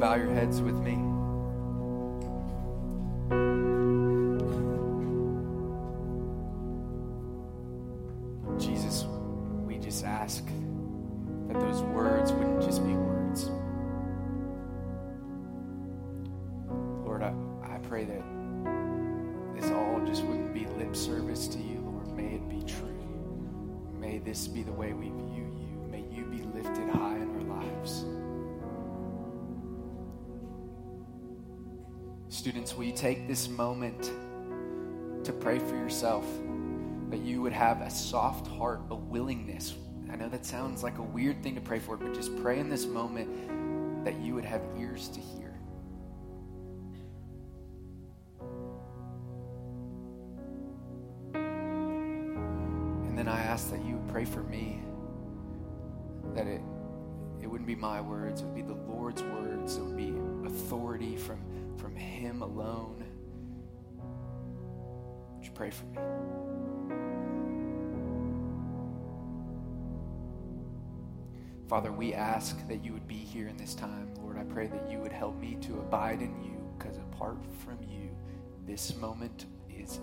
bow your heads with me? This moment to pray for yourself? That you would have a soft heart, a willingness. I know that sounds like a weird thing to pray for, but just pray in this moment that you would have ears to hear. And then I ask that you would pray for me that it it wouldn't be my words, it would be the Lord's words. It would be authority from, from Him alone. Pray for me? Father, we ask that you would be here in this time. Lord, I pray that you would help me to abide in you because apart from you, this moment is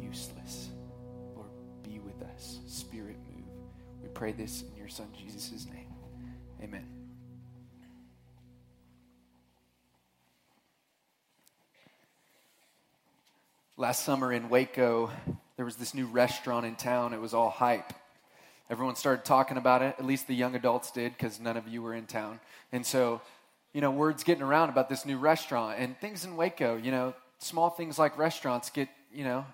useless. Lord, be with us. Spirit, move. We pray this in your Son, Jesus' name. Amen. Last summer in Waco, there was this new restaurant in town. It was all hype. Everyone started talking about it, at least the young adults did, because none of you were in town. And so, you know, word's getting around about this new restaurant. And things in Waco, you know, small things like restaurants get, you know,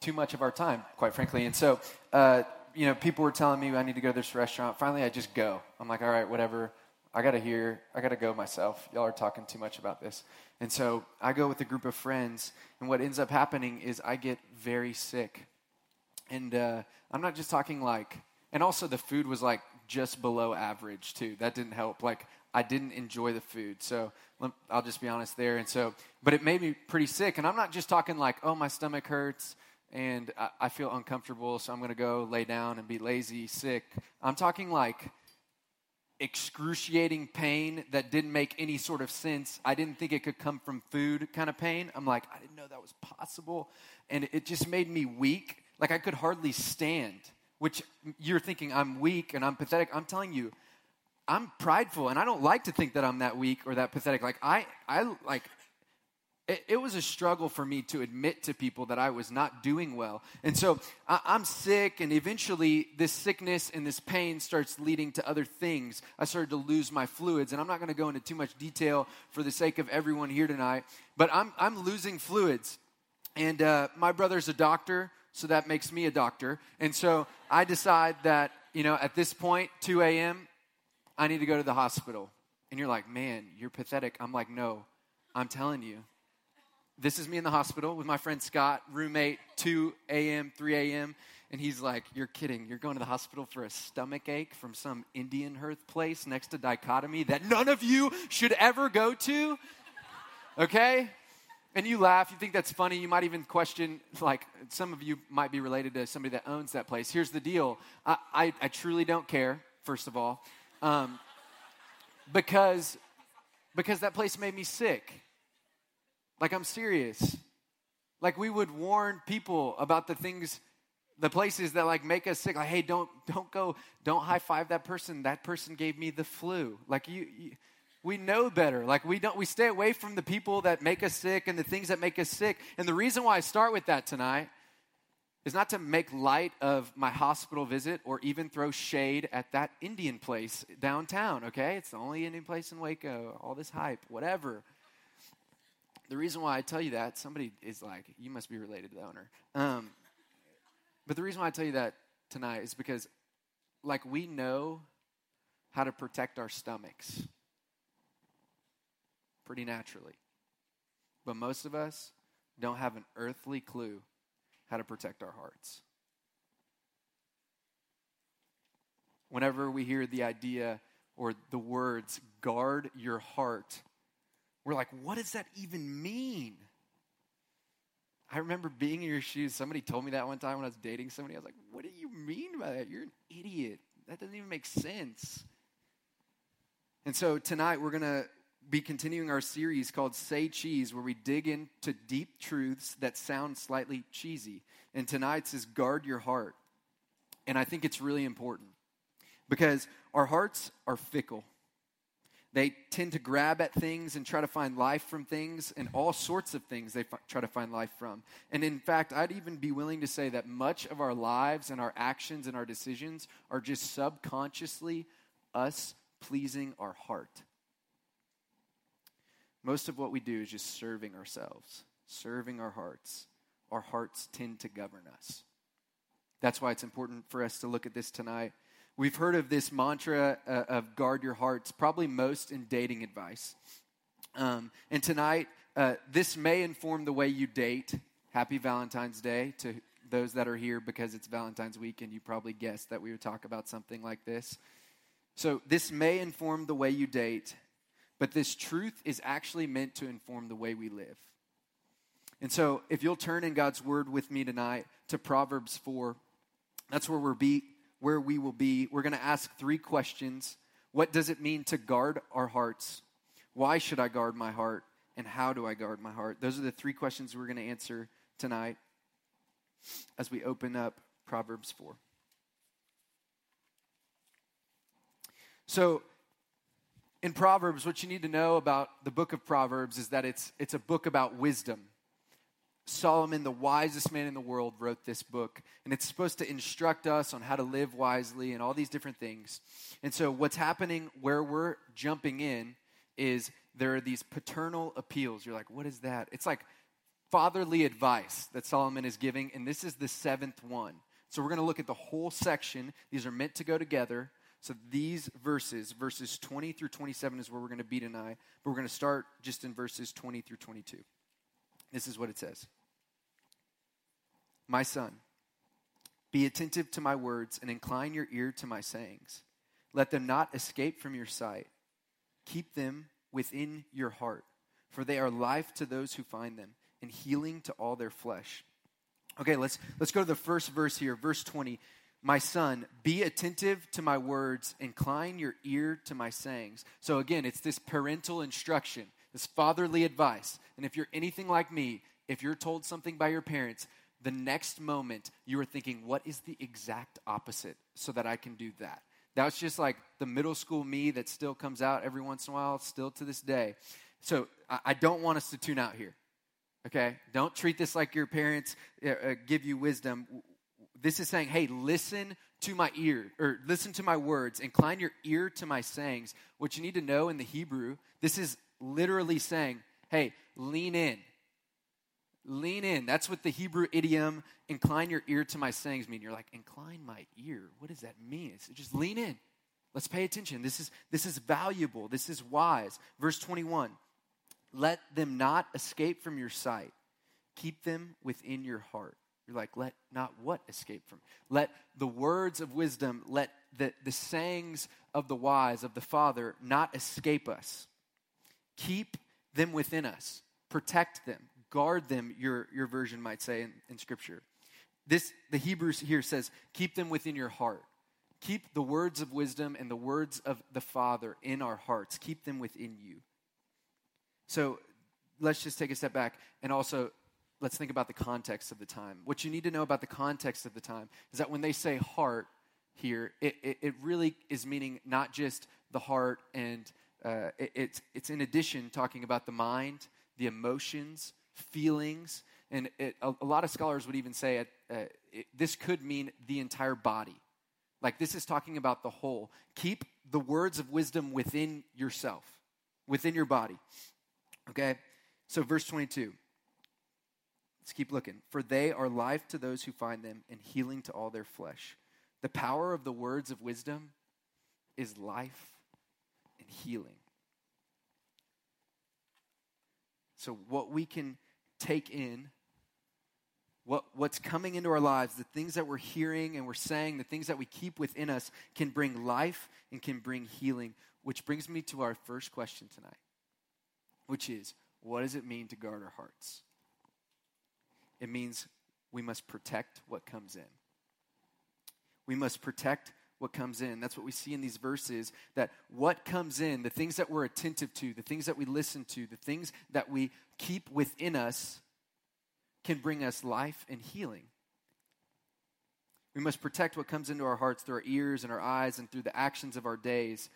too much of our time, quite frankly. And so, uh, you know, people were telling me I need to go to this restaurant. Finally, I just go. I'm like, all right, whatever. I got to hear, I got to go myself. Y'all are talking too much about this. And so I go with a group of friends. And what ends up happening is I get very sick. And uh, I'm not just talking like, and also the food was like just below average too. That didn't help. Like I didn't enjoy the food. So I'll just be honest there. And so, but it made me pretty sick. And I'm not just talking like, oh, my stomach hurts and I, I feel uncomfortable, so I'm going to go lay down and be lazy, sick. I'm talking like excruciating pain that didn't make any sort of sense. I didn't think it could come from food kind of pain. I'm like, I didn't know that was possible. And it just made me weak. Like I could hardly stand, which you're thinking I'm weak and I'm pathetic. I'm telling you, I'm prideful and I don't like to think that I'm that weak or that pathetic. Like I, I like it, it, was a struggle for me to admit to people that I was not doing well. And so I, I'm sick, and eventually this sickness and this pain starts leading to other things. I started to lose my fluids, and I'm not going to go into too much detail for the sake of everyone here tonight, but I'm, I'm losing fluids. And uh, my brother's a doctor, so that makes me a doctor. And so I decide that, you know, at this point, 2 a.m., I need to go to the hospital. And you're like, man, you're pathetic. I'm like, no, I'm telling you, this is me in the hospital with my friend Scott, roommate, 2 a.m., 3 a.m. And he's like, You're kidding. You're going to the hospital for a stomach ache from some Indian hearth place next to dichotomy that none of you should ever go to? Okay? And you laugh, you think that's funny. You might even question, like, some of you might be related to somebody that owns that place. Here's the deal I, I, I truly don't care, first of all, um, because, because that place made me sick. Like, I'm serious. Like, we would warn people about the things, the places that like make us sick. Like, hey, don't don't go, don't high five that person. That person gave me the flu. Like, you, you we know better. Like, we don't, we stay away from the people that make us sick and the things that make us sick. And the reason why I start with that tonight is not to make light of my hospital visit or even throw shade at that Indian place downtown, okay? It's the only Indian place in Waco, all this hype, whatever the reason why I tell you that, somebody is like, you must be related to the owner. Um, but the reason why I tell you that tonight is because, like, we know how to protect our stomachs pretty naturally. But most of us don't have an earthly clue how to protect our hearts. Whenever we hear the idea or the words, guard your heart, we're like, what does that even mean? I remember being in your shoes. Somebody told me that one time when I was dating somebody. I was like, what do you mean by that? You're an idiot. That doesn't even make sense. And so tonight we're going to be continuing our series called Say Cheese, where we dig into deep truths that sound slightly cheesy. And tonight's is Guard Your Heart. And I think it's really important because our hearts are fickle. They tend to grab at things and try to find life from things, and all sorts of things they f- try to find life from. And in fact, I'd even be willing to say that much of our lives and our actions and our decisions are just subconsciously us pleasing our heart. Most of what we do is just serving ourselves, serving our hearts. Our hearts tend to govern us. That's why it's important for us to look at this tonight. We've heard of this mantra uh, of guard your hearts, probably most in dating advice. Um, and tonight, uh, this may inform the way you date. Happy Valentine's Day to those that are here because it's Valentine's week and you probably guessed that we would talk about something like this. So, this may inform the way you date, but this truth is actually meant to inform the way we live. And so, if you'll turn in God's word with me tonight to Proverbs 4, that's where we're be, where we will be. We're going to ask three questions. What does it mean to guard our hearts? Why should I guard my heart? And how do I guard my heart? Those are the three questions we're going to answer tonight as we open up Proverbs 4. So, in Proverbs, what you need to know about the book of Proverbs is that it's, it's a book about wisdom. Solomon, the wisest man in the world, wrote this book, and it's supposed to instruct us on how to live wisely and all these different things. And so, what's happening where we're jumping in is there are these paternal appeals. You're like, what is that? It's like fatherly advice that Solomon is giving, and this is the seventh one. So, we're going to look at the whole section. These are meant to go together. So these verses, verses 20 through 27, is where we're going to be tonight. But we're going to start just in verses 20 through 22. This is what it says My son, be attentive to my words and incline your ear to my sayings. Let them not escape from your sight. Keep them within your heart, for they are life to those who find them and healing to all their flesh. Okay, let's let's go to the first verse here, verse 20. My son, be attentive to my words, incline your ear to my sayings. So, again, it's this parental instruction, this fatherly advice. And if you're anything like me, if you're told something by your parents, the next moment you are thinking, what is the exact opposite so that I can do that? That's just like the middle school me that still comes out every once in a while, still to this day. So, I don't want us to tune out here. Okay? Don't treat this like your parents uh, uh give you wisdom this is saying, hey, listen to my ear, or listen to my words, incline your ear to my sayings. What you need to know in the Hebrew, this is literally saying, hey, lean in. Lean in. That's what the Hebrew idiom, incline your ear to my sayings, mean. You're like, incline my ear. What does that mean? It's just lean in. Let's pay attention. This is, this is valuable. This is wise. Verse 21 Let them not escape from your sight, keep them within your heart. You're like, let not what escape from? Let the words of wisdom, let the, the sayings of the wise, of the Father, not escape us. Keep them within us. Protect them. Guard them, your, your version might say in, in Scripture. This, the Hebrews here says, keep them within your heart. Keep the words of wisdom and the words of the Father in our hearts. Keep them within you. So let's just take a step back and also let's think about the context of the time. What you need to know about the context of the time is that when they say heart here, it, it, it really is meaning not just the heart, and uh, it, it's, it's in addition talking about the mind, the emotions, feelings, and a, a, lot of scholars would even say uh, this could mean the entire body. Like this is talking about the whole. Keep the words of wisdom within yourself, within your body. Okay? So, verse 22. Let's keep looking. For they are life to those who find them and healing to all their flesh. The power of the words of wisdom is life and healing. So, what we can take in, what, what's coming into our lives, the things that we're hearing and we're saying, the things that we keep within us can bring life and can bring healing. Which brings me to our first question tonight, which is what does it mean to guard our hearts? It means we must protect what comes in. We must protect what comes in. That's what we see in these verses that what comes in, the things that we're attentive to, the things that we listen to, the things that we keep within us can bring us life and healing. We must protect what comes into our hearts through our ears and our eyes and through the actions of our days.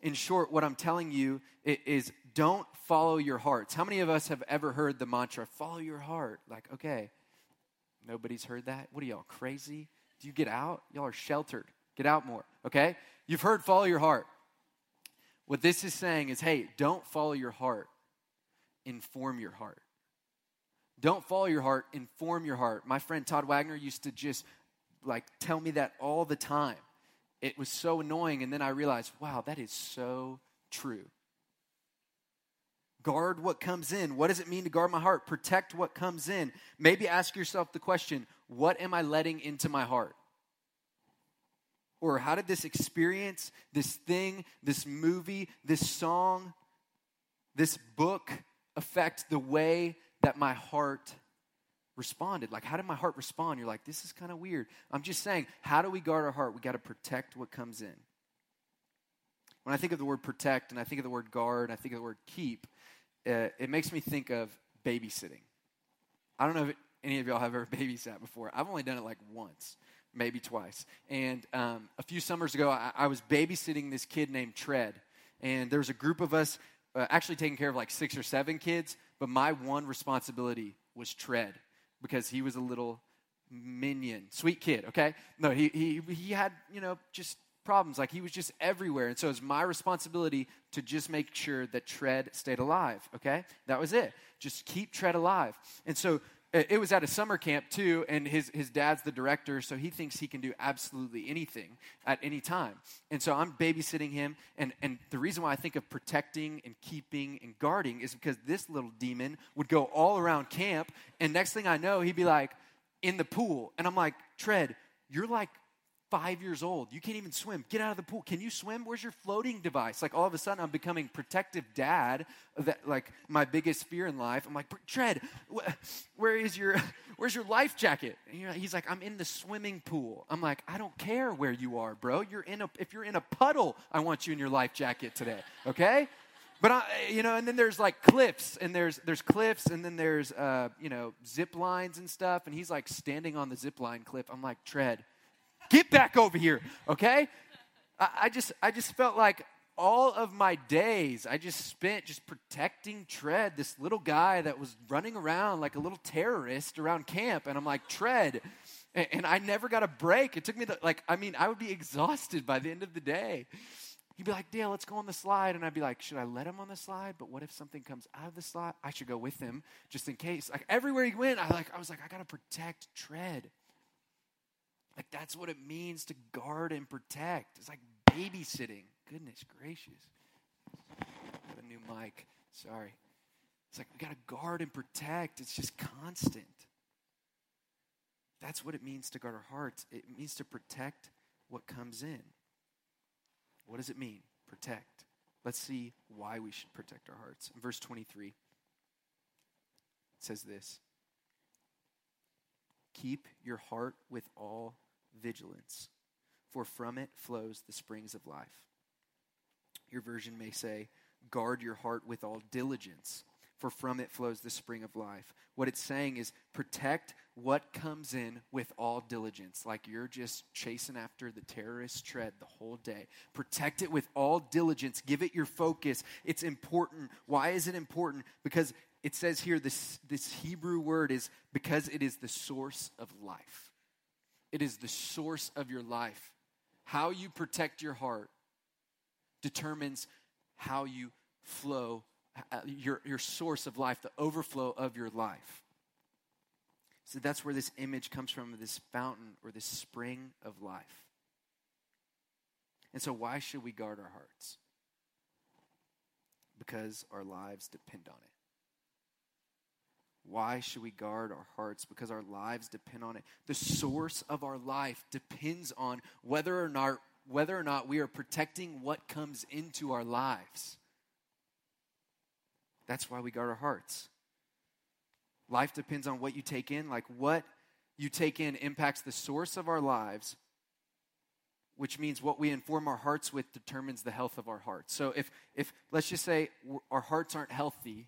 In short, what I'm telling you is don't follow your hearts. How many of us have ever heard the mantra, follow your heart? Like, okay, nobody's heard that. What are y'all, crazy? Do you get out? Y'all are sheltered. Get out more, okay? You've heard follow your heart. What this is saying is hey, don't follow your heart, inform your heart. Don't follow your heart, inform your heart. My friend Todd Wagner used to just like tell me that all the time. It was so annoying. And then I realized, wow, that is so true. Guard what comes in. What does it mean to guard my heart? Protect what comes in. Maybe ask yourself the question what am I letting into my heart? Or how did this experience, this thing, this movie, this song, this book affect the way that my heart responded. Like, how did my heart respond? You're like, this is kind of weird. I'm just saying, how do we guard our heart? We got to protect what comes in. When I think of the word protect and I think of the word guard, and I think of the word keep, uh, it makes me think of babysitting. I don't know if any of y'all have ever babysat before. I've only done it like once, maybe twice. And um, a few summers ago, I, I, was babysitting this kid named Tread. And there was a group of us uh, actually taking care of like six or seven kids, but my one responsibility was Tread because he was a little minion, sweet kid, okay? No, he, he, he had, you know, just problems. Like he was just everywhere. And so it's my responsibility to just make sure that Tread stayed alive, okay? That was it. Just keep Tread alive. And so Uh, it was at a summer camp too, and his, his dad's the director, so he thinks he can do absolutely anything at any time. And so I'm babysitting him, and, and the reason why I think of protecting and keeping and guarding is because this little demon would go all around camp, and next thing I know, he'd be like in the pool. And I'm like, Tread, you're like five years old. You can't even swim. Get out of the pool. Can you swim? Where's your floating device? Like all of a sudden, I'm becoming protective dad. That like my biggest fear in life. I'm like, Tread, where is your, where's your life jacket? And he's like, I'm in the swimming pool. I'm like, I don't care where you are, bro. You're in a, if you're in a puddle, I want you in your life jacket today. Okay. But I, you know, and then there's like cliffs, and there's there's cliffs, and then there's uh, you know zip lines and stuff, and he's like standing on the zip line cliff. I'm like, tread, Get back over here, okay? I, I just I just felt like all of my days I just spent just protecting Tread, this little guy that was running around like a little terrorist around camp. And I'm like, Tread. And, and I never got a break. It took me, the, like, I mean, I would be exhausted by the end of the day. He'd be like, Dale, let's go on the slide. And I'd be like, should I let him on the slide? But what if something comes out of the slide? I should go with him just in case. Like everywhere he went, I like I was like, I gotta protect Tread. Like that's what it means to guard and protect. It's like babysitting. Goodness gracious. Got a new mic. Sorry. It's like we got to guard and protect. It's just constant. That's what it means to guard our hearts. It means to protect what comes in. What does it mean? Protect. Let's see why we should protect our hearts. In verse 23, it says this Keep your heart with all vigilance, for from it flows the springs of life. Your version may say, guard your heart with all diligence, for from it flows the spring of life. What it's saying is protect what comes in with all diligence, like you're just chasing after the terrorist tread the whole day. Protect it with all diligence. Give it your focus. It's important. Why is it important? Because it says here this, this Hebrew word is because it is the source of life. It is the source of your life. How you protect your heart determines how you flow, uh, your, your source of life, the overflow of your life. So that's where this image comes from this fountain or this spring of life. And so, why should we guard our hearts? Because our lives depend on it. Why should we guard our hearts? Because our lives depend on it. The source of our life depends on whether or not whether or not we are protecting what comes into our lives. That's why we guard our hearts. Life depends on what you take in, like what you take in impacts the source of our lives which means what we inform our hearts with determines the health of our hearts. So if, if let's just say our hearts aren't healthy,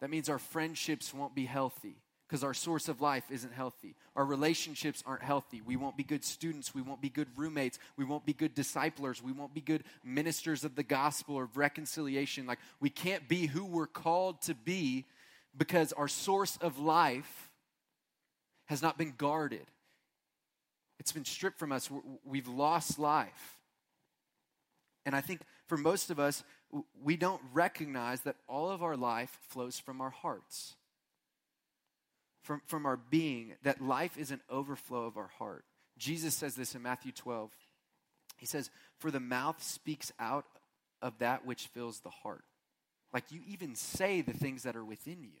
that means our friendships won't be healthy because our source of life isn't healthy. Our relationships aren't healthy. We won't be good students. We won't be good roommates. We won't be good disciplers. We won't be good ministers of the gospel or of reconciliation. Like, we can't be who we're called to be because our source of life has not been guarded. It's been stripped from us. We've lost life. And I think for most of us, we don't recognize that all of our life flows from our hearts from, from our being, that life is an overflow of our heart. Jesus says this in Matthew 12. He says, For the mouth speaks out of that which fills the heart. Like you even say the things that are within you.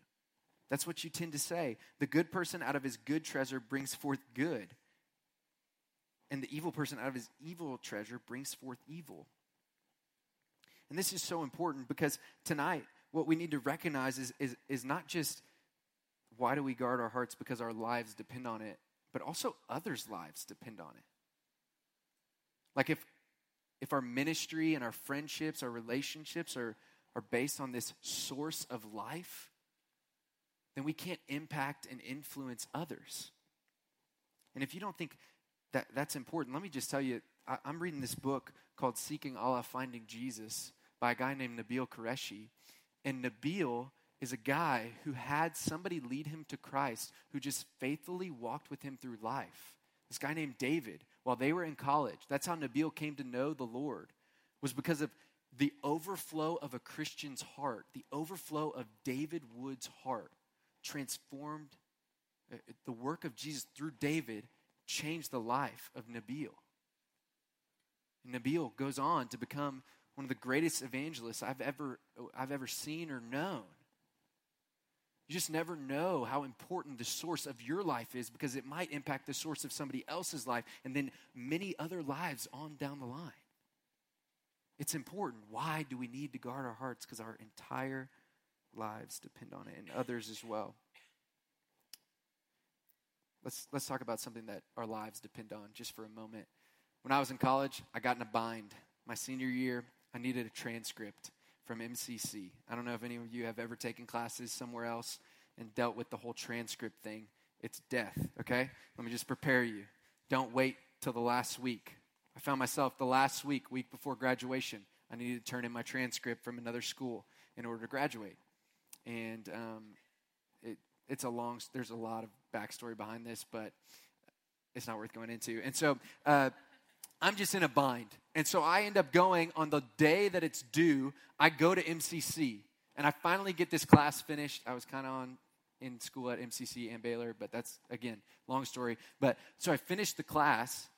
That's what you tend to say. The good person out of his good treasure brings forth good, and the evil person out of his evil treasure brings forth evil. And this is so important because tonight, what we need to recognize is, is, is not just why do we guard our hearts? Because our lives depend on it, but also others' lives depend on it. Like if if our ministry and our friendships, our relationships are, are based on this source of life, then we can't impact and influence others. And if you don't think that that's important, let me just tell you I, am reading this book called Seeking Allah, Finding Jesus by a guy named Nabeel Qureshi. And Nabeel is a guy who had somebody lead him to Christ who just faithfully walked with him through life. This guy named David, while they were in college, that's how Nabeel came to know the Lord, was because of the overflow of a Christian's heart, the overflow of David Wood's heart transformed uh, the work of Jesus through David changed the life of Nabeel. Nabeel goes on to become one of the greatest evangelists I've ever, I've ever seen or known. You just never know how important the source of your life is because it might impact the source of somebody else's life and then many other lives on down the line. It's important. Why do we need to guard our hearts? Because our entire lives depend on it and others as well. Let's, let's talk about something that our lives depend on just for a moment. When I was in college, I got in a bind. My senior year, I needed a transcript from MCC. I don't know if any of you have ever taken classes somewhere else and dealt with the whole transcript thing. It's death, okay? Let me just prepare you. Don't wait till the last week. I found myself the last week, week before graduation, I needed to turn in my transcript from another school in order to graduate. And um, it, it's a long, there's a lot of backstory behind this, but it's not worth going into. And so, uh, I'm just in a bind. And so I end up going on the day that it's due, I go to MCC. And I finally get this class finished. I was kind of on in school at MCC and Baylor, but that's again, long story. But so I finished the class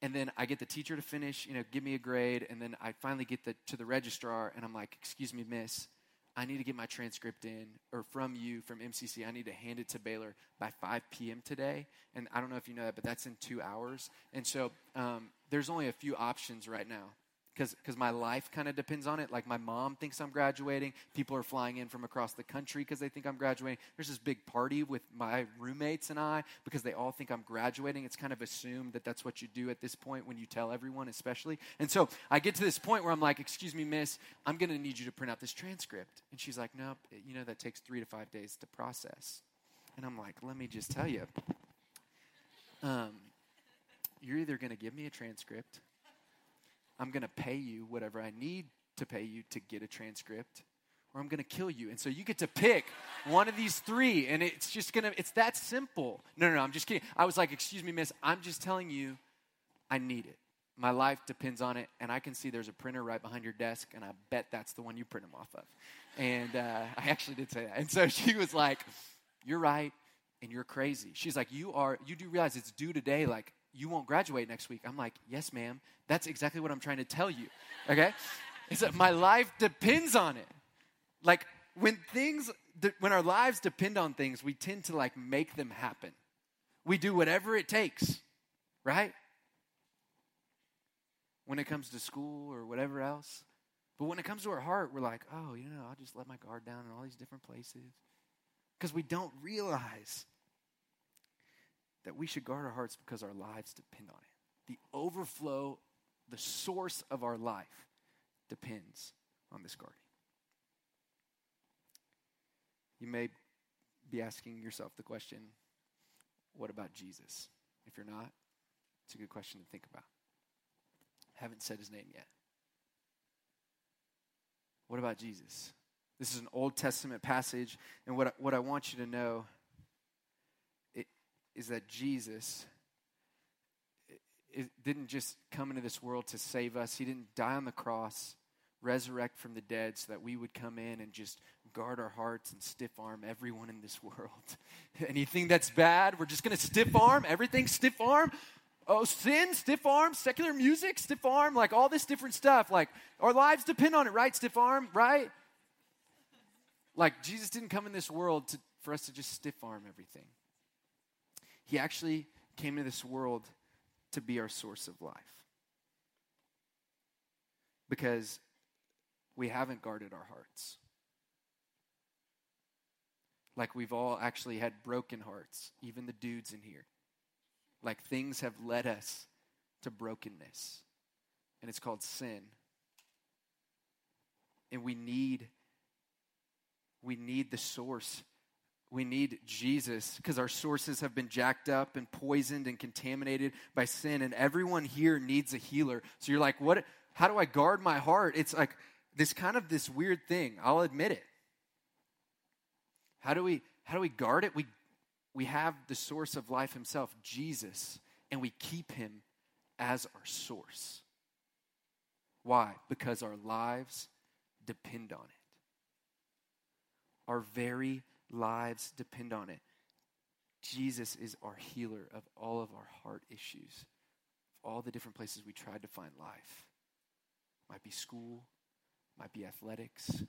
and then I get the teacher to finish, you know, give me a grade, and then I finally get the, to the registrar, and I'm like, "Excuse me, miss, I need to get my transcript in, or from you, from MCC. I need to hand it to Baylor by 5 p.m. today. And I don't know if you know that, but that's in two hours. And so um, there's only a few options right now because my life kind of depends on it. Like my mom thinks I'm graduating. People are flying in from across the country because they think I'm graduating. There's this big party with my roommates and I because they all think I'm graduating. It's kind of assumed that that's what you do at this point when you tell everyone, especially. And so I get to this point where I'm like, "Excuse me, miss, I'm going to need you to print out this transcript." And she's like, "Nope, you know that takes three to five days to process." And I'm like, "Let me just tell you." Um, you're either going to give me a transcript I'm going to pay you whatever I need to pay you to get a transcript, or I'm going to kill you. And so you get to pick one of these three, and it's just going to, it's that simple. No, no, no, I'm just kidding. I was like, excuse me, miss, I'm just telling you, I need it. My life depends on it, and I can see there's a printer right behind your desk, and I bet that's the one you print them off of. And uh, I actually did say that. And so she was like, You're right, and you're crazy. She's like, You are, you do realize it's due today. Like, you won't graduate next week. I'm like, yes, ma'am. That's exactly what I'm trying to tell you. Okay? Is that my life depends on it. Like when things, when our lives depend on things, we tend to like make them happen. We do whatever it takes, right? When it comes to school or whatever else. But when it comes to our heart, we're like, oh, you know, I'll just let my guard down in all these different places. Because we don't realize that we should guard our hearts because our lives depend on it. the overflow, the source of our life depends on this guarding. You may be asking yourself the question what about Jesus? If you're not, it's a good question to think about. Haven't said his name yet. What about Jesus? This is an Old Testament passage, and what, what I want you to know is that Jesus didn't just come into this world to save us, He didn't die on the cross, resurrect from the dead, so that we would come in and just guard our hearts and stiff arm everyone in this world. Anything that's bad, we're just going to stiff arm, everything stiff arm. Oh, sin, stiff arm, secular music, stiff arm, like all this different stuff. Like our lives depend on it, right? Stiff arm, right? Like Jesus didn't come in this world to, for us to just stiff arm everything. He actually came into this world to be our source of life. Because we haven't guarded our hearts. Like we've all actually had broken hearts, even the dudes in here. Like things have led us to brokenness. And it's called sin. And we need we need the source. We need Jesus because our sources have been jacked up and poisoned and contaminated by sin and everyone here needs a healer. So you're like, "What how do I guard my heart?" It's like this kind of this weird thing. I'll admit it. How do we how do we guard it? We we have the source of life himself, Jesus, and we keep him as our source. Why? Because our lives depend on it. Our very lives depend on it. Jesus is our healer of all of our heart issues, all the different places we tried to find life. Might be school, might be athletics,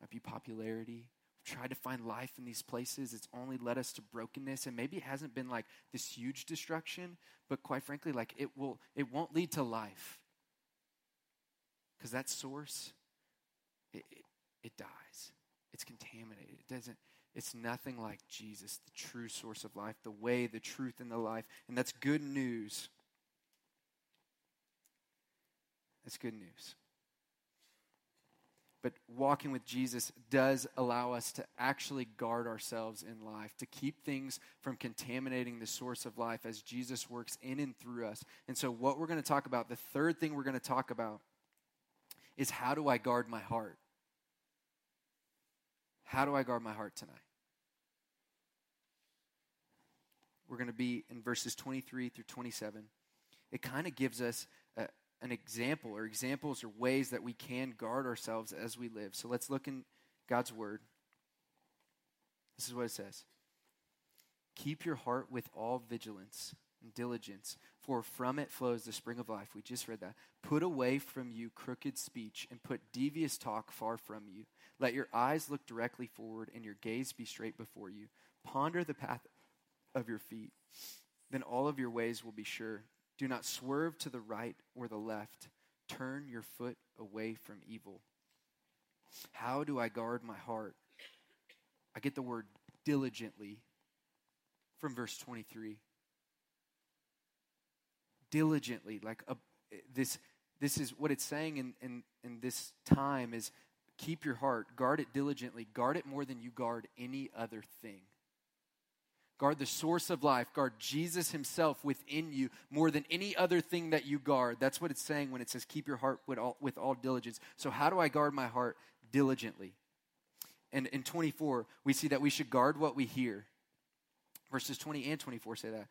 might be popularity, We've tried to find life in these places, it's only led us to brokenness. And maybe it hasn't been like this huge destruction, but quite frankly, like it will it won't lead to life. Because that source, it, it, it dies. It's contaminated. It doesn't, it's nothing like Jesus, the true source of life, the way, the truth, and the life. And that's good news. That's good news. But walking with Jesus does allow us to actually guard ourselves in life, to keep things from contaminating the source of life as Jesus works in and through us. And so, what we're going to talk about, the third thing we're going to talk about, is how do I guard my heart? How do I guard my heart tonight? We're going to be in verses 23 through 27. It kind of gives us an example or examples or ways that we can guard ourselves as we live. So let's look in God's word. This is what it says Keep your heart with all vigilance and diligence, for from it flows the spring of life. We just read that. Put away from you crooked speech and put devious talk far from you. Let your eyes look directly forward and your gaze be straight before you. Ponder the path of your feet. Then all of your ways will be sure. Do not swerve to the right or the left. Turn your foot away from evil. How do I guard my heart? I get the word diligently from verse 23. Diligently, like a, this, this is what it's saying in, in, in this time is keep your heart, guard it diligently, guard it more than you guard any other thing. Guard the source of life. Guard Jesus himself within you more than any other thing that you guard. That's what it's saying when it says, keep your heart with all, with all diligence. So, how do I guard my heart diligently? And in 24, we see that we should guard what we hear. Verses 20 and 24 say that.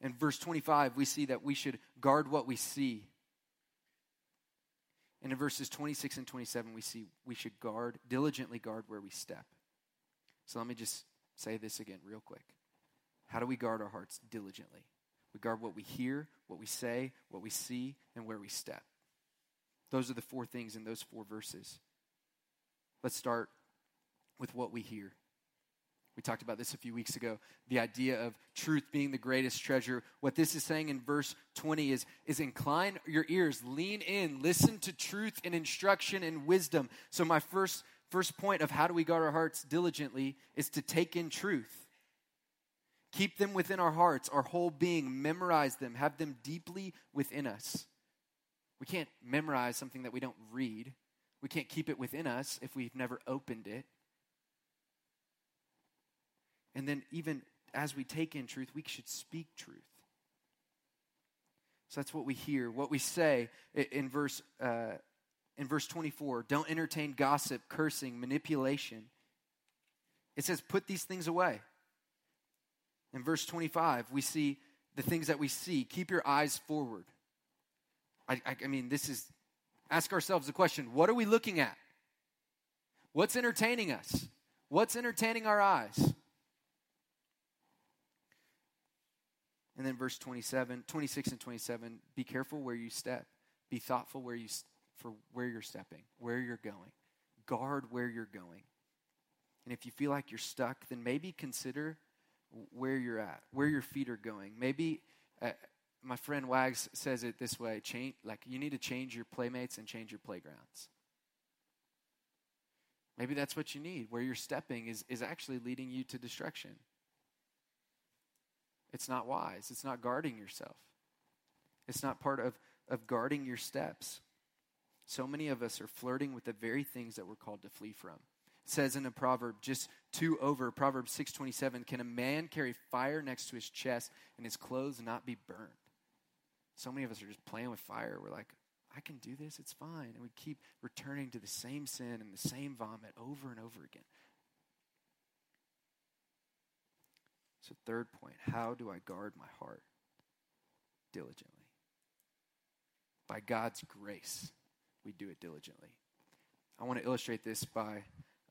In verse 25, we see that we should guard what we see. And in verses 26 and 27, we see we should guard, diligently guard where we step. So let me just say this again, real quick. How do we guard our hearts diligently? We guard what we hear, what we say, what we see, and where we step. Those are the four things in those four verses. Let's start with what we hear. We talked about this a few weeks ago the idea of truth being the greatest treasure. What this is saying in verse 20 is, is incline your ears, lean in, listen to truth and instruction and wisdom. So, my first, first point of how do we guard our hearts diligently is to take in truth Keep them within our hearts, our whole being. Memorize them, have them deeply within us. We can't memorize something that we don't read. We can't keep it within us if we've never opened it. And then, even as we take in truth, we should speak truth. So that's what we hear, what we say in verse, uh, in verse 24. Don't entertain gossip, cursing, manipulation. It says, put these things away. In verse 25, we see the things that we see. Keep your eyes forward. I, I, I mean, this is, ask ourselves the question what are we looking at? What's entertaining us? What's entertaining our eyes? And then verse 27, 26 and 27, be careful where you step. Be thoughtful where you for where you're stepping, where you're going. Guard where you're going. And if you feel like you're stuck, then maybe consider where you're at, where your feet are going. Maybe uh, my friend Wags says it this way, change like you need to change your playmates and change your playgrounds. Maybe that's what you need. Where you're stepping is, is actually leading you to destruction. It's not wise. It's not guarding yourself. It's not part of, of guarding your steps. So many of us are flirting with the very things that we're called to flee from. It says in a proverb just two over, Proverb 627, can a man carry fire next to his chest and his clothes not be burned? So many of us are just playing with fire. We're like, I can do this, it's fine. And we keep returning to the same sin and the same vomit over and over again. So, third point how do I guard my heart? Diligently. By God's grace, we do it diligently. I want to illustrate this by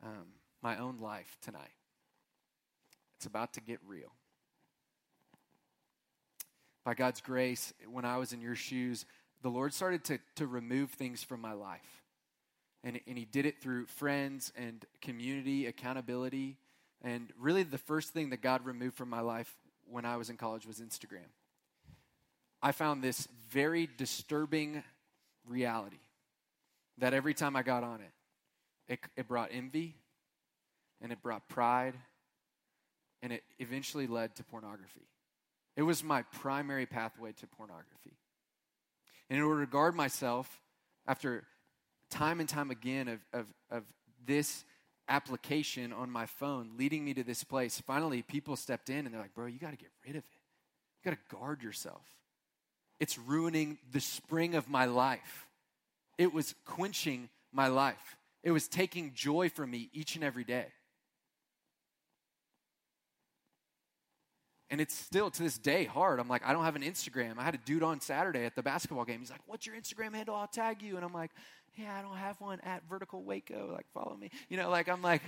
um, my own life tonight. It's about to get real. By God's grace, when I was in your shoes, the Lord started to, to remove things from my life. And, and He did it through friends and community, accountability, and really, the first thing that God removed from my life when I was in college was Instagram. I found this very disturbing reality that every time I got on it, it, it brought envy and it brought pride and it eventually led to pornography. It was my primary pathway to pornography. And in order to guard myself, after time and time again of, of, of this application on my phone leading me to this place. Finally, people stepped in and they're like, bro, you got to get rid of it. You got to guard yourself. It's ruining the spring of my life. It was quenching my life. It was taking joy from me each and every day. And it's still to this day hard. I'm like, I don't have an Instagram. I had a dude on Saturday at the basketball game. He's like, What's your Instagram handle? I'll tag you. And I'm like, yeah, I don't have one at Vertical Waco. Like, follow me. You know, like I'm like,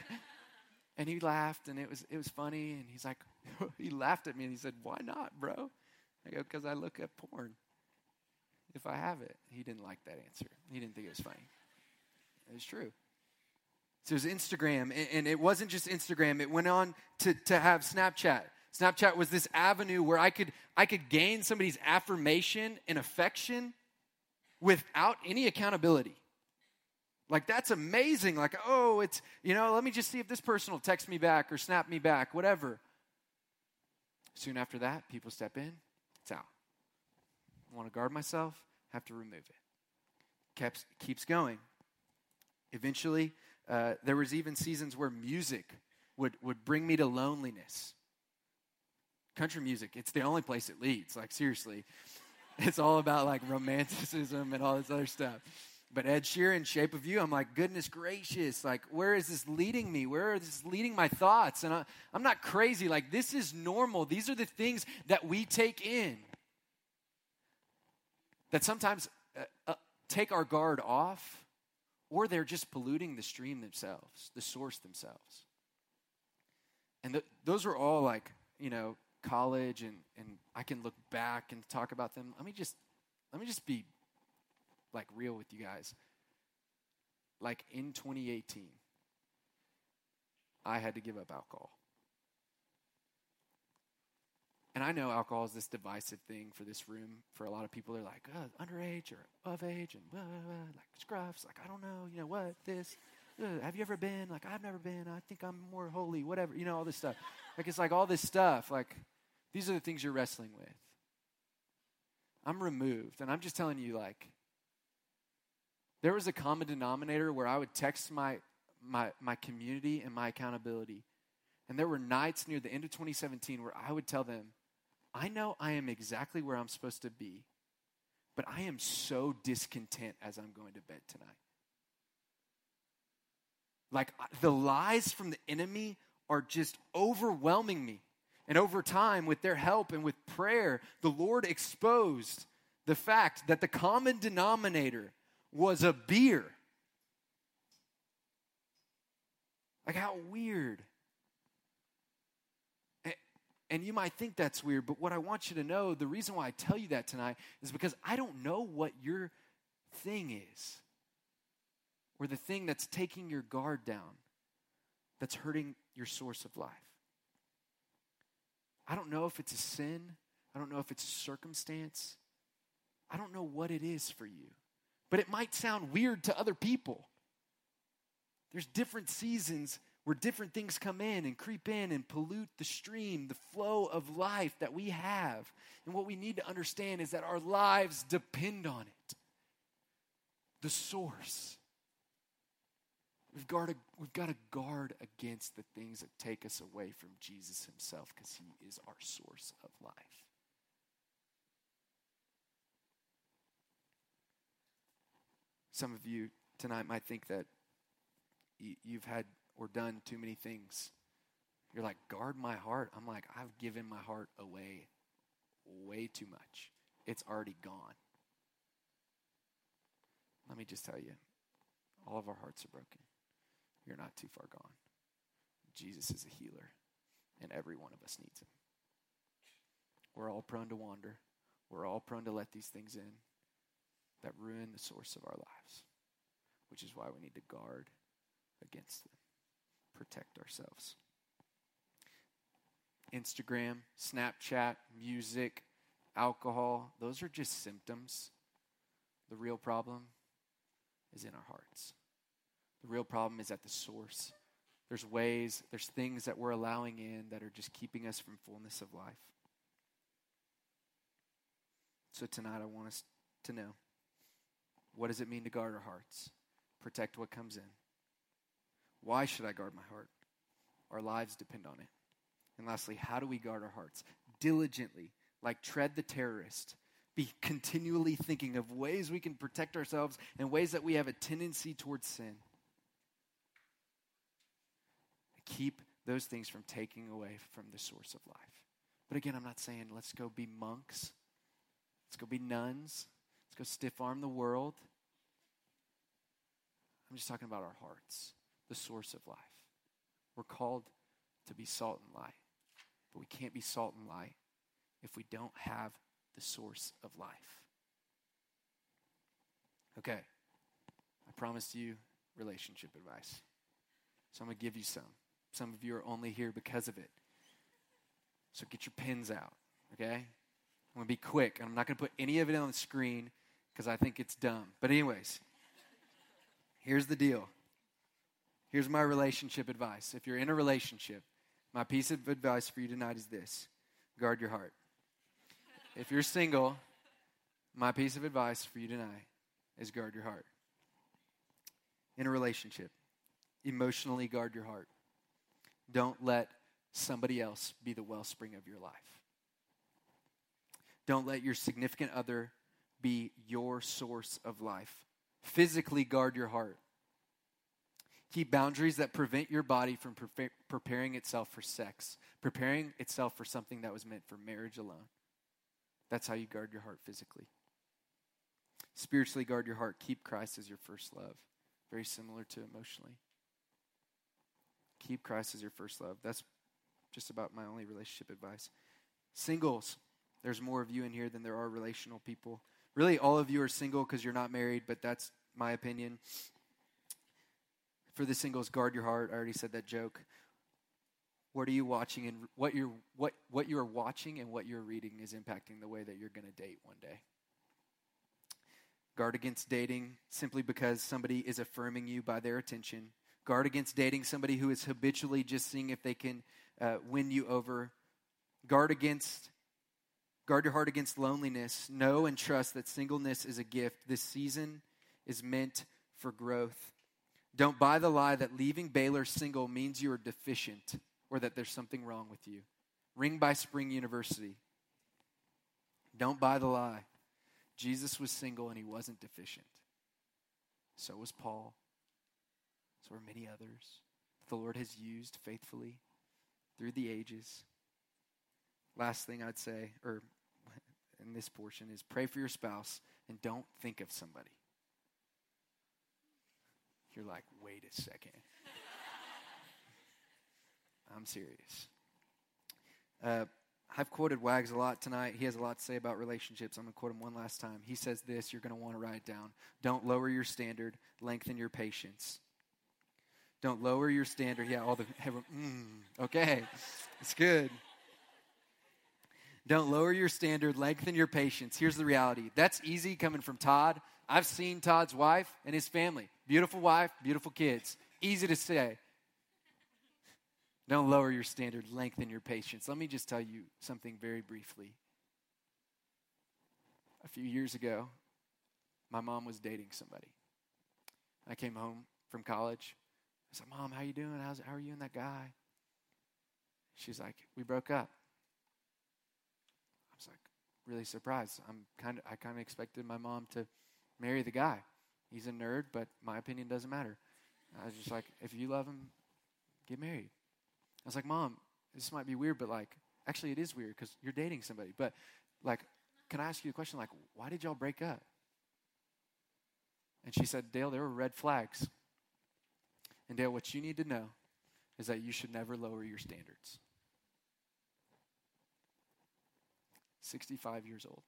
and he laughed, and it was it was funny. And he's like, he laughed at me, and he said, "Why not, bro?" I go, "Because I look at porn. If I have it." He didn't like that answer. He didn't think it was funny. It was true. So it was Instagram, and it wasn't just Instagram. It went on to, to have Snapchat. Snapchat was this avenue where I could I could gain somebody's affirmation and affection without any accountability. Like, that's amazing. Like, oh, it's, you know, let me just see if this person will text me back or snap me back, whatever. Soon after that, people step in, it's out. I want to guard myself, have to remove it. Keeps, keeps going. Eventually, uh, there was even seasons where music would, would bring me to loneliness. Country music, it's the only place it leads. Like, seriously. It's all about like romanticism and all this other stuff. But Ed Sheeran, Shape of You, I'm like, goodness gracious, like, where is this leading me? Where is this leading my thoughts? And I, I'm not crazy. Like, this is normal. These are the things that we take in that sometimes uh, uh, take our guard off, or they're just polluting the stream themselves, the source themselves. And th- those are all like, you know, college, and, and I can look back and talk about them. Let me just, let me just be like real with you guys. Like in 2018, I had to give up alcohol. And I know alcohol is this divisive thing for this room. For a lot of people, they're like, oh, underage or above age and blah, blah, blah, like scruffs. Like, I don't know, you know what, this. Uh, have you ever been? Like, I've never been. I think I'm more holy, whatever. You know, all this stuff. Like, it's like all this stuff. Like, These are the things you're wrestling with. I'm removed. And I'm just telling you, like, there was a common denominator where I would text my, my, my community and my accountability. And there were nights near the end of 2017 where I would tell them, I know I am exactly where I'm supposed to be, but I am so discontent as I'm going to bed tonight. Like the lies from the enemy are just overwhelming me. And over time, with their help and with prayer, the Lord exposed the fact that the common denominator was a beer. Like, how weird. And you might think that's weird, but what I want you to know, the reason why I tell you that tonight is because I don't know what your thing is, or the thing that's taking your guard down, that's hurting your source of life. I don't know if it's a sin. I don't know if it's a circumstance. I don't know what it is for you. But it might sound weird to other people. There's different seasons where different things come in and creep in and pollute the stream, the flow of life that we have. And what we need to understand is that our lives depend on it. The source. We've got, to, we've got to guard against the things that take us away from Jesus himself because he is our source of life. Some of you tonight might think that you've had or done too many things. You're like, guard my heart. I'm like, I've given my heart away way too much. It's already gone. Let me just tell you all of our hearts are broken you're not too far gone. Jesus is a healer, and every one of us needs him. We're all prone to wander. We're all prone to let these things in that ruin the source of our lives, which is why we need to guard against them, protect ourselves. Instagram, Snapchat, music, alcohol, those are just symptoms. The real problem is in our hearts. The real problem is at the source. There's ways, there's things that we're allowing in that are just keeping us from fullness of life. So tonight, I want us to know what does it mean to guard our hearts? Protect what comes in. Why should I guard my heart? Our lives depend on it. And lastly, how do we guard our hearts? Diligently, like tread the terrorist. Be continually thinking of ways we can protect ourselves and ways that we have a tendency towards sin keep those things from taking away from the source of life. But again, I'm not saying let's go be monks, let's go be nuns, let's go stiff arm the world. I'm just talking about our hearts, the source of life. We're called to be salt and light, but we can't be salt and light if we don't have the source of life. Okay, I promised you relationship advice. So I'm going to give you some. Some of you are only here because of it. So get your pens out, okay? I'm going to be quick. I'm not going to put any of it on the screen because I think it's dumb. But, anyways, here's the deal. Here's my relationship advice. If you're in a relationship, my piece of advice for you tonight is this guard your heart. If you're single, my piece of advice for you tonight is guard your heart. In a relationship, emotionally guard your heart. Don't let somebody else be the wellspring of your life. Don't let your significant other be your source of life. Physically guard your heart. Keep boundaries that prevent your body from pre- preparing itself for sex, preparing itself for something that was meant for marriage alone. That's how you guard your heart physically. Spiritually guard your heart. Keep Christ as your first love. Very similar to emotionally. Keep Christ as your first love. That's just about my only relationship advice. Singles, there's more of you in here than there are relational people. Really, all of you are single because you're not married, but that's my opinion. For the singles, guard your heart. I already said that joke. What are you watching and what you're what what you are watching and what you're reading is impacting the way that you're going to date one day. Guard against dating simply because somebody is affirming you by their attention Guard against dating somebody who is habitually just seeing if they can uh, win you over Guard against guard your heart against loneliness. Know and trust that singleness is a gift. This season is meant for growth. Don't buy the lie that leaving Baylor single means you are deficient or that there's something wrong with you. Ring by Spring University. Don't buy the lie. Jesus was single and he wasn't deficient. So was Paul. Are many others that the Lord has used faithfully through the ages. Last thing I'd say, or in this portion, is pray for your spouse and don't think of somebody. You're like, wait a second. I'm serious. Uh, I've quoted Wags a lot tonight. He has a lot to say about relationships. I'm going to quote him one last time. He says this you're going to want to write it down. Don't lower your standard, lengthen your patience. Don't lower your standard. Yeah, all the. Mm, okay, it's good. Don't lower your standard, lengthen your patience. Here's the reality that's easy coming from Todd. I've seen Todd's wife and his family. Beautiful wife, beautiful kids. Easy to say. Don't lower your standard, lengthen your patience. Let me just tell you something very briefly. A few years ago, my mom was dating somebody. I came home from college. I said, Mom, how you doing? How's, how are you and that guy? She's like, We broke up. I was like, really surprised. I'm kind of, I kind of expected my mom to marry the guy. He's a nerd, but my opinion doesn't matter. I was just like, if you love him, get married. I was like, Mom, this might be weird, but like, actually, it is weird because you're dating somebody. But like, can I ask you a question? Like, why did y'all break up? And she said, Dale, there were red flags. And Dale, what you need to know is that you should never lower your standards. 65 years old,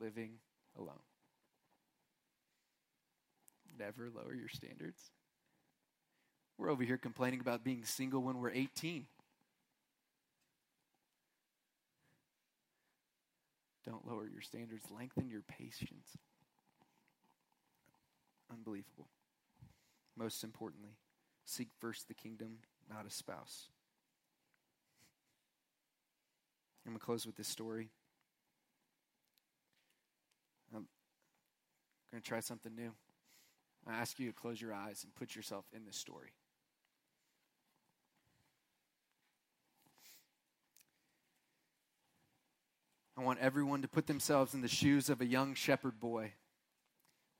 living alone. Never lower your standards. We're over here complaining about being single when we're 18. Don't lower your standards, lengthen your patience. Unbelievable. Most importantly, seek first the kingdom, not a spouse. I'm going to close with this story. I'm going to try something new. I ask you to close your eyes and put yourself in this story. I want everyone to put themselves in the shoes of a young shepherd boy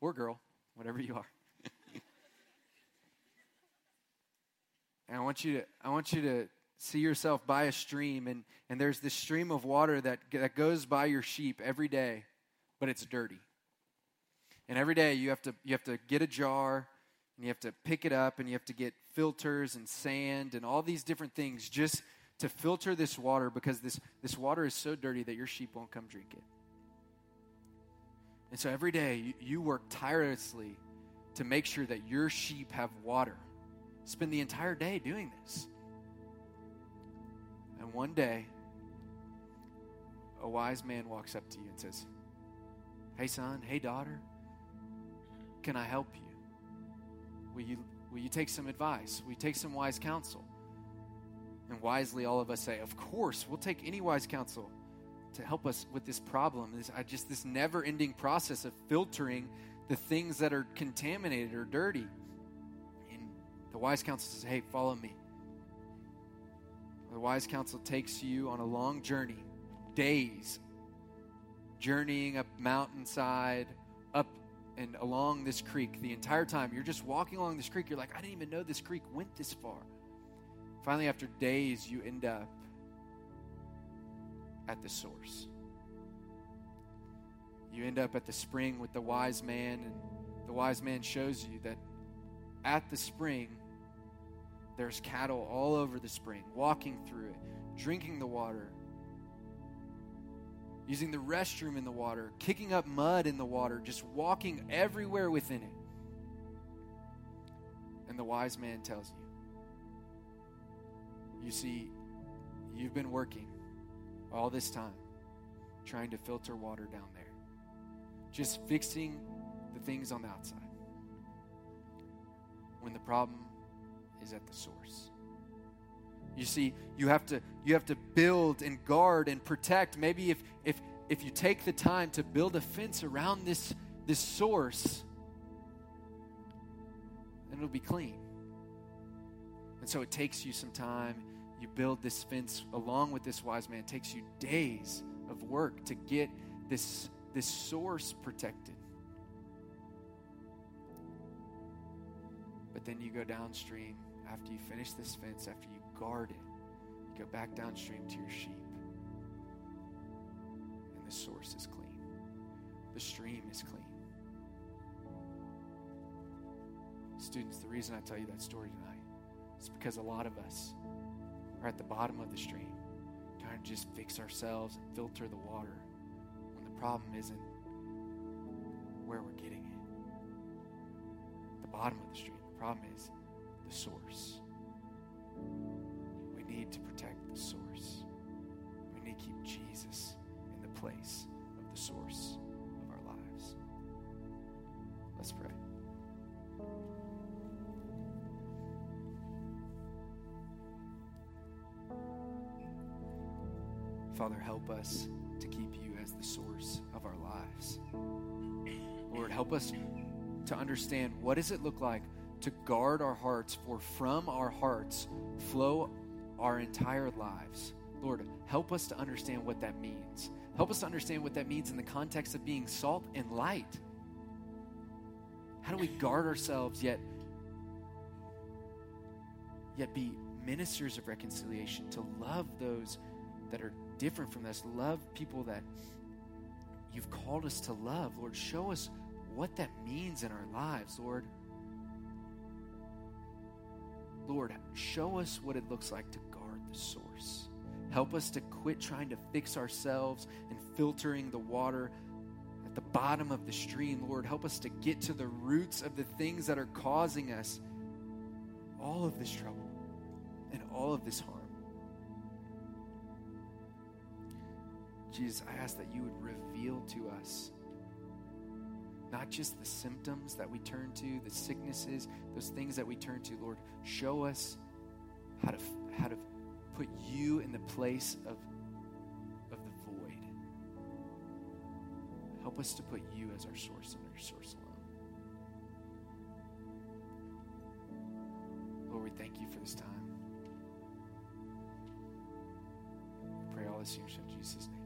or girl, whatever you are. And I want you to I want you to see yourself by a stream and, and there's this stream of water that, that goes by your sheep every day, but it's dirty. And every day you have to you have to get a jar and you have to pick it up and you have to get filters and sand and all these different things just to filter this water because this, this water is so dirty that your sheep won't come drink it. And so every day you, you work tirelessly to make sure that your sheep have water. Spend the entire day doing this. And one day, a wise man walks up to you and says, Hey, son, hey, daughter, can I help you? Will you, will you take some advice? Will you take some wise counsel? And wisely, all of us say, Of course, we'll take any wise counsel to help us with this problem. This, I just this never-ending process of filtering the things that are contaminated or dirty. The wise counsel says, "Hey, follow me." The wise counsel takes you on a long journey, days, journeying up mountainside, up and along this creek the entire time. You're just walking along this creek. You're like, I didn't even know this creek went this far. Finally, after days, you end up at the source. You end up at the spring with the wise man, and the wise man shows you that at the spring, there's cattle all over the spring, walking through it, drinking the water, using the restroom in the water, kicking up mud in the water, just walking everywhere within it. And the wise man tells you, you see, you've been working all this time trying to filter water down there, just fixing the things on the outside. When the problem is at the source. You see, you have to you have to build and guard and protect. Maybe if if if you take the time to build a fence around this this source, then it'll be clean. And so it takes you some time. You build this fence along with this wise man. It takes you days of work to get this this source protected. But then you go downstream after you finish this fence, after you guard it, you go back downstream to your sheep. And the source is clean, the stream is clean. Students, the reason I tell you that story tonight is because a lot of us are at the bottom of the stream, trying to just fix ourselves and filter the water when the problem isn't where we're getting it. The bottom of the stream. The problem is source. We need to protect the source. We need to keep Jesus in the place of the source of our lives. Let's pray. Father, help us to keep you as the source of our lives. Lord, help us to understand what does it look like to guard our hearts, for from our hearts flow our entire lives. Lord, help us to understand what that means. Help us to understand what that means in the context of being salt and light. How do we guard ourselves yet yet be ministers of reconciliation to love those that are different from us, love people that you've called us to love. Lord, show us what that means in our lives, Lord. Lord, show us what it looks like to guard the source. Help us to quit trying to fix ourselves and filtering the water at the bottom of the stream. Lord, help us to get to the roots of the things that are causing us all of this trouble and all of this harm. Jesus, I ask that you would reveal to us not just the symptoms that we turn to, the sicknesses, those things that we turn to, Lord. Show us how to how to put you in the place of of the void. Help us to put you as our source and our source alone. Lord, we thank you for this time. We pray all this in Jesus' name.